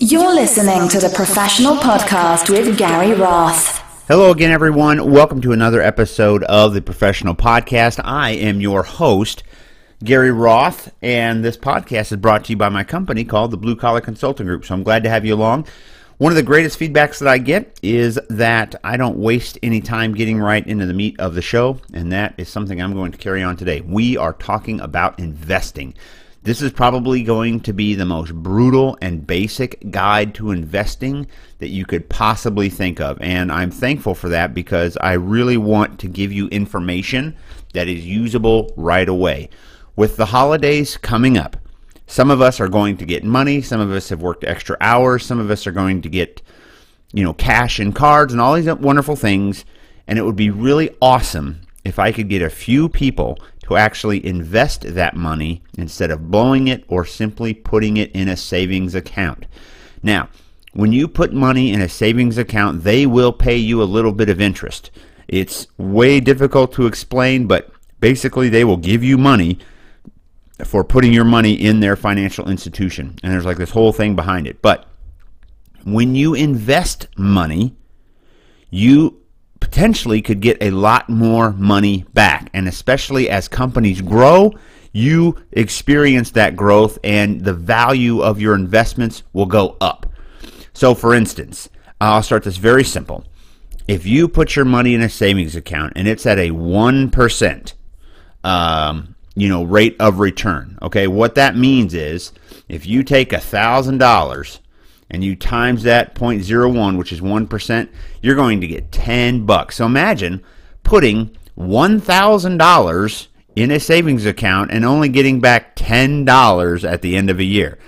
You're listening to the Professional Podcast with Gary Roth. Hello again, everyone. Welcome to another episode of the Professional Podcast. I am your host, Gary Roth, and this podcast is brought to you by my company called the Blue Collar Consulting Group. So I'm glad to have you along. One of the greatest feedbacks that I get is that I don't waste any time getting right into the meat of the show, and that is something I'm going to carry on today. We are talking about investing. This is probably going to be the most brutal and basic guide to investing that you could possibly think of. And I'm thankful for that because I really want to give you information that is usable right away. With the holidays coming up, some of us are going to get money, some of us have worked extra hours, some of us are going to get you know cash and cards and all these wonderful things and it would be really awesome if I could get a few people to actually invest that money instead of blowing it or simply putting it in a savings account. Now, when you put money in a savings account, they will pay you a little bit of interest. It's way difficult to explain, but basically, they will give you money for putting your money in their financial institution. And there's like this whole thing behind it. But when you invest money, you potentially could get a lot more money back. And especially as companies grow, you experience that growth and the value of your investments will go up. So, for instance, I'll start this very simple. If you put your money in a savings account and it's at a 1%, um, you know, rate of return, okay, what that means is if you take a $1,000 and you times that 0.01, which is 1%, you're going to get 10 bucks. So imagine putting $1,000 in a savings account and only getting back $10 at the end of a year.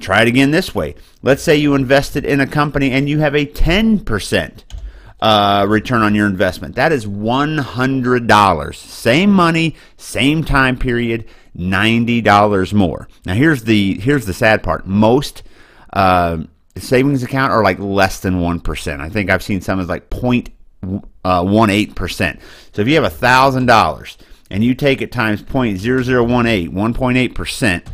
Try it again this way. Let's say you invested in a company and you have a 10% uh, return on your investment. That is $100. Same money, same time period, $90 more. Now here's the here's the sad part. Most uh, savings account are like less than 1%. I think I've seen some as like 0.18%. Uh, so if you have $1,000 and you take it times 0.0018, 1.8%,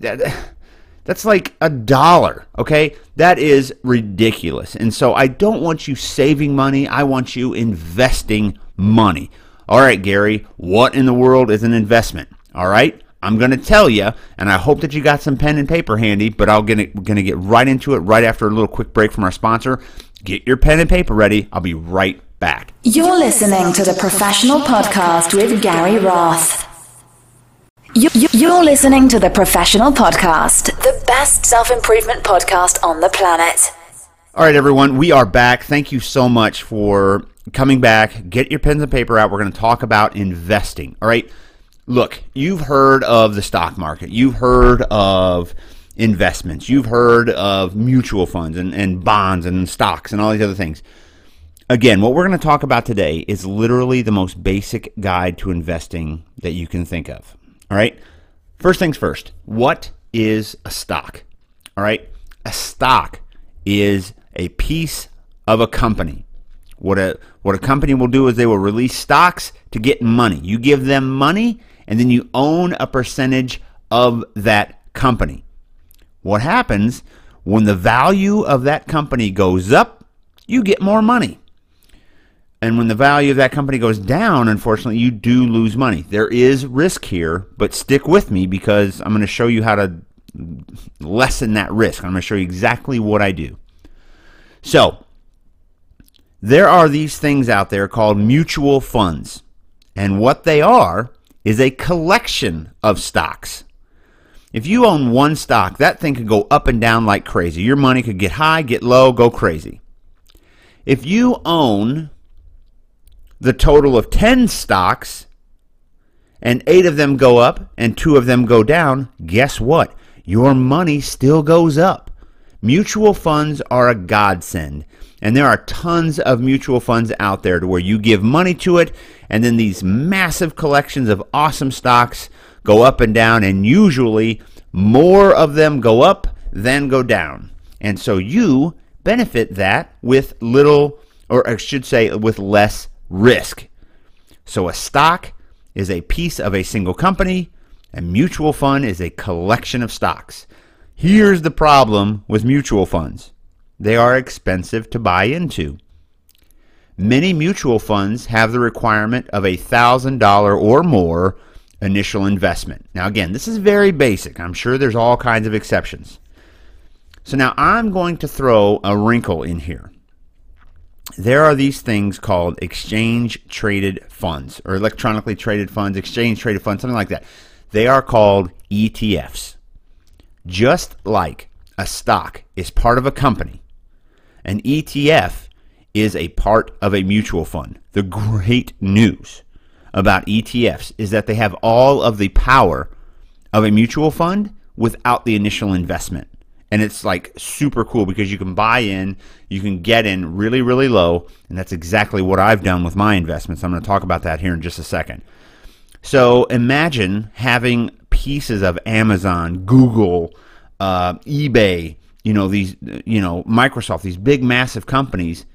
that, that's like a dollar, okay? That is ridiculous. And so I don't want you saving money, I want you investing money. All right, Gary, what in the world is an investment? All right? I'm going to tell you, and I hope that you got some pen and paper handy, but I'm going to get right into it right after a little quick break from our sponsor. Get your pen and paper ready. I'll be right back. You're listening to the Professional Podcast with Gary Roth. You're listening to the Professional Podcast, the best self improvement podcast on the planet. All right, everyone, we are back. Thank you so much for coming back. Get your pens and paper out. We're going to talk about investing. All right look, you've heard of the stock market, you've heard of investments, you've heard of mutual funds and, and bonds and stocks and all these other things. Again, what we're going to talk about today is literally the most basic guide to investing that you can think of. All right. First things first, what is a stock? All right. A stock is a piece of a company. What a what a company will do is they will release stocks to get money. You give them money and then you own a percentage of that company. What happens when the value of that company goes up, you get more money. And when the value of that company goes down, unfortunately, you do lose money. There is risk here, but stick with me because I'm going to show you how to lessen that risk. I'm going to show you exactly what I do. So, there are these things out there called mutual funds. And what they are is a collection of stocks. If you own one stock, that thing could go up and down like crazy. Your money could get high, get low, go crazy. If you own the total of 10 stocks and 8 of them go up and 2 of them go down, guess what? Your money still goes up. Mutual funds are a godsend. And there are tons of mutual funds out there to where you give money to it, and then these massive collections of awesome stocks go up and down, and usually more of them go up than go down. And so you benefit that with little, or I should say, with less risk. So a stock is a piece of a single company, a mutual fund is a collection of stocks. Here's the problem with mutual funds they are expensive to buy into. Many mutual funds have the requirement of a $1,000 or more initial investment. Now, again, this is very basic. I'm sure there's all kinds of exceptions. So now I'm going to throw a wrinkle in here. There are these things called exchange traded funds or electronically traded funds, exchange traded funds, something like that. They are called ETFs. Just like a stock is part of a company, an ETF is a part of a mutual fund. The great news about ETFs is that they have all of the power of a mutual fund without the initial investment. And it's like super cool because you can buy in, you can get in really, really low. And that's exactly what I've done with my investments. I'm going to talk about that here in just a second. So imagine having pieces of Amazon, Google, uh, eBay, you know, these, you know, Microsoft, these big, massive companies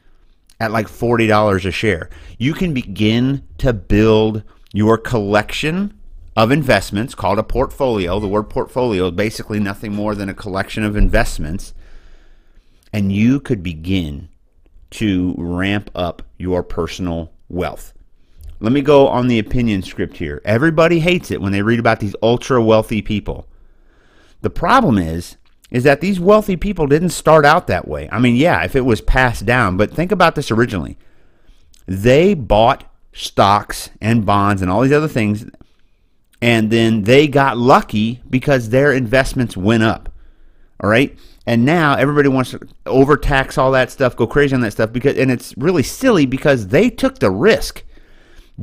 at like $40 a share. You can begin to build your collection of investments called a portfolio. The word portfolio is basically nothing more than a collection of investments. And you could begin to ramp up your personal wealth. Let me go on the opinion script here. Everybody hates it when they read about these ultra wealthy people. The problem is is that these wealthy people didn't start out that way. I mean, yeah, if it was passed down, but think about this originally. They bought stocks and bonds and all these other things, and then they got lucky because their investments went up. All right? And now everybody wants to overtax all that stuff, go crazy on that stuff because and it's really silly because they took the risk.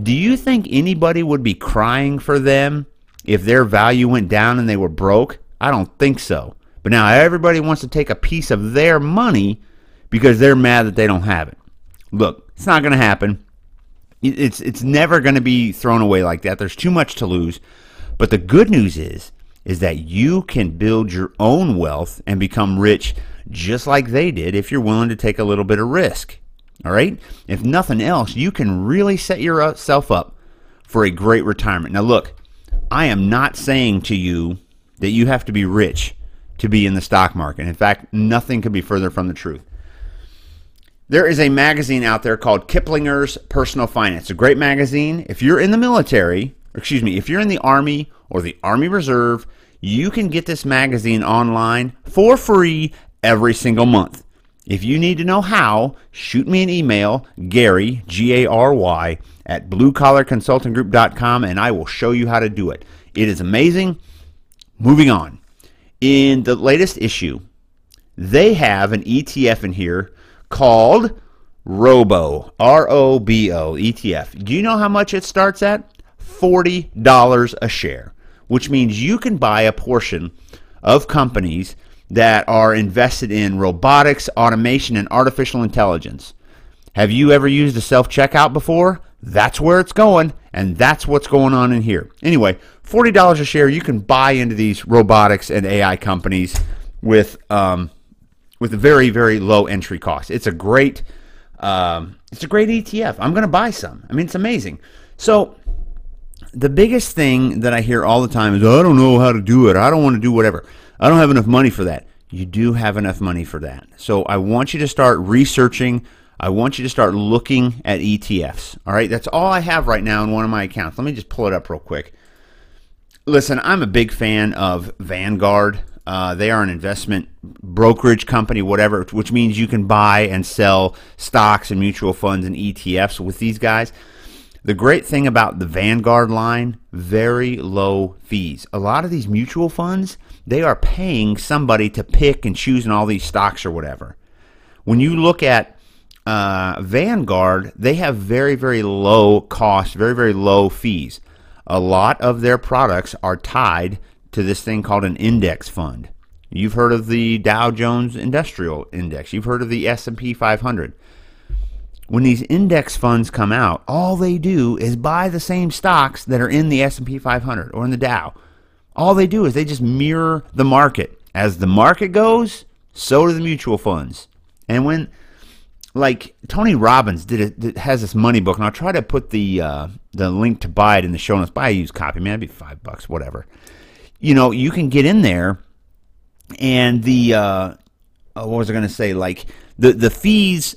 Do you think anybody would be crying for them if their value went down and they were broke? I don't think so. But now everybody wants to take a piece of their money because they're mad that they don't have it. Look, it's not going to happen. It's it's never going to be thrown away like that. There's too much to lose. But the good news is is that you can build your own wealth and become rich just like they did if you're willing to take a little bit of risk. All right? If nothing else, you can really set yourself up for a great retirement. Now look, I am not saying to you that you have to be rich to be in the stock market. In fact, nothing could be further from the truth. There is a magazine out there called Kiplinger's Personal Finance. A great magazine. If you're in the military, excuse me, if you're in the Army or the Army Reserve, you can get this magazine online for free every single month. If you need to know how, shoot me an email, Gary, G A R Y, at bluecollarconsultinggroup.com, and I will show you how to do it. It is amazing. Moving on in the latest issue, they have an ETF in here called Robo, R O B O ETF. Do you know how much it starts at? $40 a share, which means you can buy a portion of companies that are invested in robotics, automation, and artificial intelligence. Have you ever used a self checkout before? That's where it's going, and that's what's going on in here. Anyway, $40 a share, you can buy into these robotics and AI companies with um, with a very, very low entry cost. It's a great um, it's a great ETF. I'm going to buy some. I mean, it's amazing. So the biggest thing that I hear all the time is, I don't know how to do it. I don't want to do whatever. I don't have enough money for that. You do have enough money for that. So I want you to start researching I want you to start looking at ETFs. All right, that's all I have right now in one of my accounts. Let me just pull it up real quick. Listen, I'm a big fan of Vanguard. Uh, they are an investment brokerage company, whatever, which means you can buy and sell stocks and mutual funds and ETFs with these guys. The great thing about the Vanguard line, very low fees. A lot of these mutual funds, they are paying somebody to pick and choose in all these stocks or whatever. When you look at uh, Vanguard, they have very, very low cost, very, very low fees. A lot of their products are tied to this thing called an index fund. You've heard of the Dow Jones Industrial Index. You've heard of the S&P 500. When these index funds come out, all they do is buy the same stocks that are in the S&P 500 or in the Dow. All they do is they just mirror the market. As the market goes, so do the mutual funds. And when like Tony Robbins did it has this money book, and I'll try to put the uh, the link to buy it in the show notes. Buy a used copy, man. It'd be five bucks, whatever. You know, you can get in there and the uh, what was I going to say? Like the the fees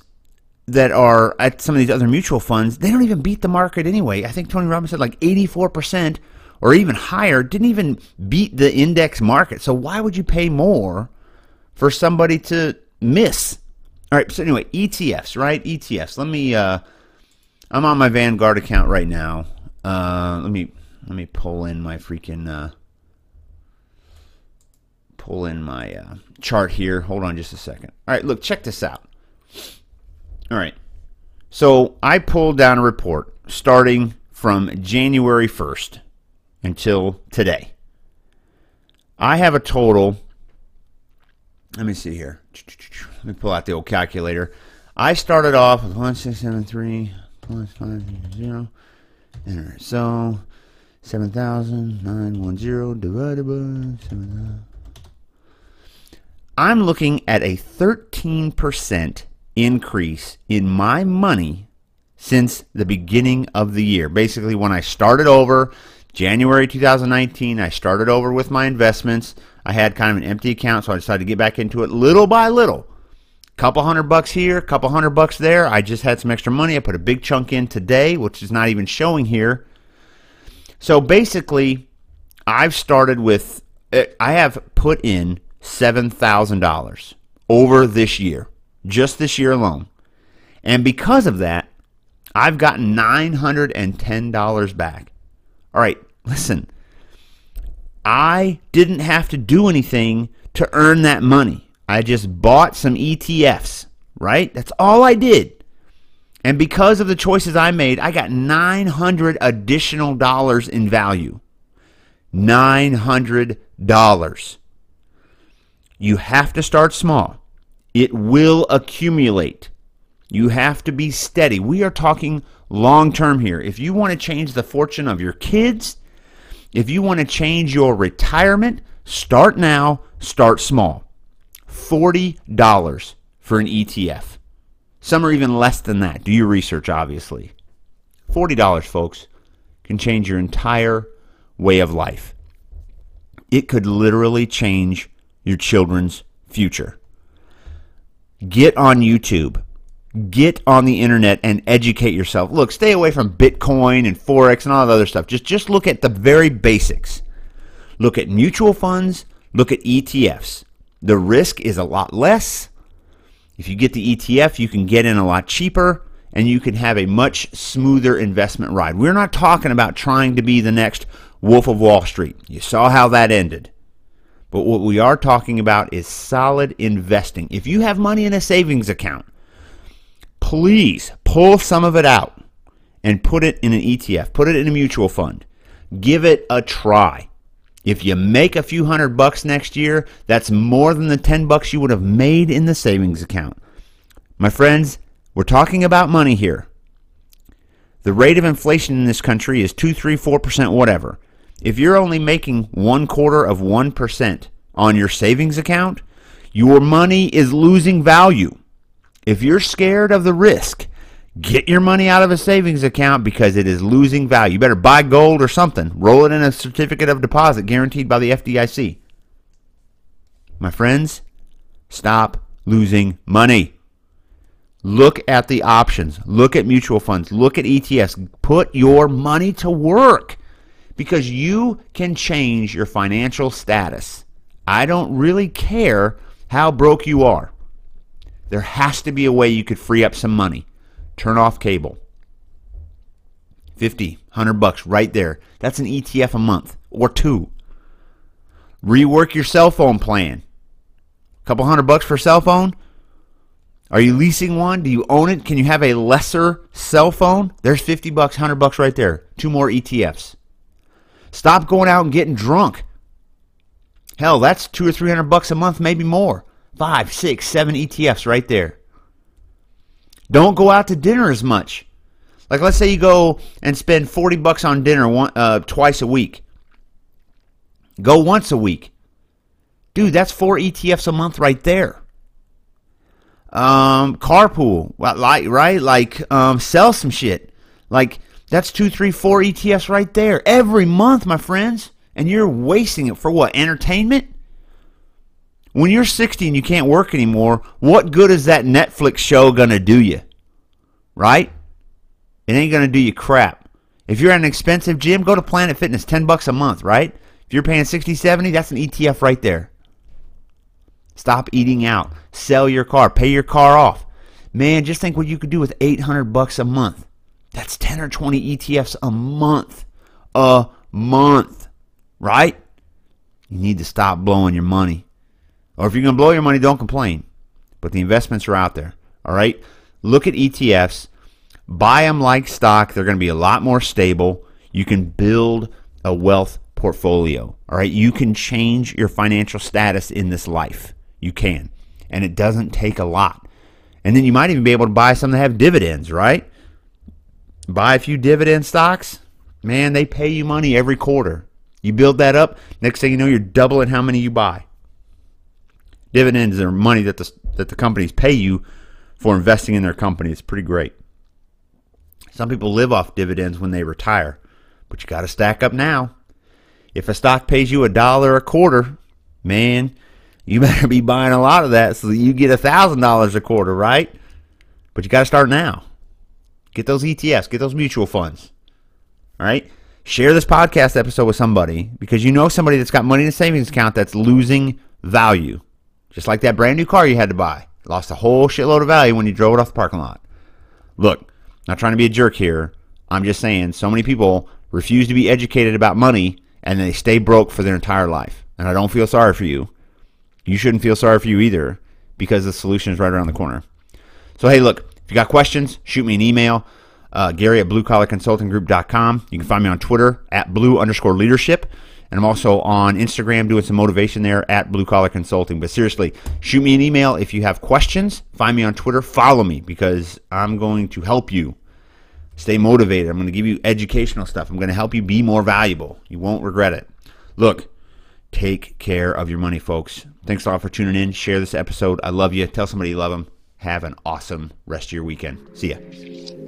that are at some of these other mutual funds, they don't even beat the market anyway. I think Tony Robbins said like eighty four percent or even higher didn't even beat the index market. So why would you pay more for somebody to miss? All right. So anyway, ETFs, right? ETFs. Let me. Uh, I'm on my Vanguard account right now. Uh, let me let me pull in my freaking uh, pull in my uh, chart here. Hold on just a second. All right, look, check this out. All right. So I pulled down a report starting from January 1st until today. I have a total. Let me see here. Let me pull out the old calculator. I started off with 1673 plus 500. Enter. So 7,910 divided by 7,000. Uh, I'm looking at a 13% increase in my money since the beginning of the year. Basically, when I started over, January 2019, I started over with my investments. I had kind of an empty account, so I decided to get back into it little by little. Couple hundred bucks here, couple hundred bucks there. I just had some extra money. I put a big chunk in today, which is not even showing here. So basically, I've started with, eh, I have put in $7,000 over this year, just this year alone. And because of that, I've gotten $910 back. All right, listen. I didn't have to do anything to earn that money. I just bought some ETFs, right? That's all I did. And because of the choices I made, I got 900 additional dollars in value. $900. You have to start small. It will accumulate. You have to be steady. We are talking long term here. If you want to change the fortune of your kids, if you want to change your retirement, start now, start small. $40 for an ETF. Some are even less than that. Do your research, obviously. $40, folks, can change your entire way of life. It could literally change your children's future. Get on YouTube. Get on the internet and educate yourself. Look, stay away from Bitcoin and Forex and all that other stuff. Just, just look at the very basics. Look at mutual funds, look at ETFs. The risk is a lot less. If you get the ETF, you can get in a lot cheaper and you can have a much smoother investment ride. We're not talking about trying to be the next Wolf of Wall Street. You saw how that ended. But what we are talking about is solid investing. If you have money in a savings account, please pull some of it out and put it in an ETF, put it in a mutual fund. Give it a try. If you make a few hundred bucks next year, that's more than the 10 bucks you would have made in the savings account. My friends, we're talking about money here. The rate of inflation in this country is 2, 3, 4%, whatever. If you're only making one quarter of 1% on your savings account, your money is losing value. If you're scared of the risk, get your money out of a savings account because it is losing value. You better buy gold or something. Roll it in a certificate of deposit guaranteed by the FDIC. My friends, stop losing money. Look at the options. Look at mutual funds. Look at ETFs. Put your money to work because you can change your financial status. I don't really care how broke you are. There has to be a way you could free up some money. Turn off cable. 50, 100 bucks right there. That's an ETF a month or two. Rework your cell phone plan. A couple hundred bucks for a cell phone? Are you leasing one? Do you own it? Can you have a lesser cell phone? There's 50 bucks, 100 bucks right there. Two more ETFs. Stop going out and getting drunk. Hell, that's two or three hundred bucks a month, maybe more. Five, six, seven ETFs right there. Don't go out to dinner as much. Like, let's say you go and spend 40 bucks on dinner one, uh, twice a week. Go once a week. Dude, that's four ETFs a month right there. Um, carpool, like right? Like, um, sell some shit. Like, that's two, three, four ETFs right there every month, my friends. And you're wasting it for what? Entertainment? When you're 60 and you can't work anymore, what good is that Netflix show going to do you? Right? It ain't going to do you crap. If you're at an expensive gym, go to Planet Fitness, 10 bucks a month, right? If you're paying 60, 70, that's an ETF right there. Stop eating out. Sell your car. Pay your car off. Man, just think what you could do with 800 bucks a month. That's 10 or 20 ETFs a month. A month, right? You need to stop blowing your money. Or if you're going to blow your money, don't complain. But the investments are out there, all right? Look at ETFs. Buy them like stock. They're going to be a lot more stable. You can build a wealth portfolio, all right? You can change your financial status in this life. You can. And it doesn't take a lot. And then you might even be able to buy some that have dividends, right? Buy a few dividend stocks. Man, they pay you money every quarter. You build that up, next thing you know, you're doubling how many you buy. Dividends are money that the, that the companies pay you for investing in their company. It's pretty great. Some people live off dividends when they retire, but you got to stack up now. If a stock pays you a dollar a quarter, man, you better be buying a lot of that so that you get a thousand dollars a quarter, right? But you got to start now. Get those ETFs, get those mutual funds. All right? Share this podcast episode with somebody because you know somebody that's got money in a savings account that's losing value. Just like that brand new car you had to buy. Lost a whole shitload of value when you drove it off the parking lot. Look, not trying to be a jerk here. I'm just saying so many people refuse to be educated about money and they stay broke for their entire life. And I don't feel sorry for you. You shouldn't feel sorry for you either because the solution is right around the corner. So, hey, look, if you got questions, shoot me an email. Uh, Gary at bluecollarconsultinggroup.com. You can find me on Twitter at blue underscore leadership. And I'm also on Instagram doing some motivation there at Blue Collar Consulting. But seriously, shoot me an email if you have questions. Find me on Twitter. Follow me because I'm going to help you stay motivated. I'm going to give you educational stuff. I'm going to help you be more valuable. You won't regret it. Look, take care of your money, folks. Thanks a lot for tuning in. Share this episode. I love you. Tell somebody you love them. Have an awesome rest of your weekend. See ya.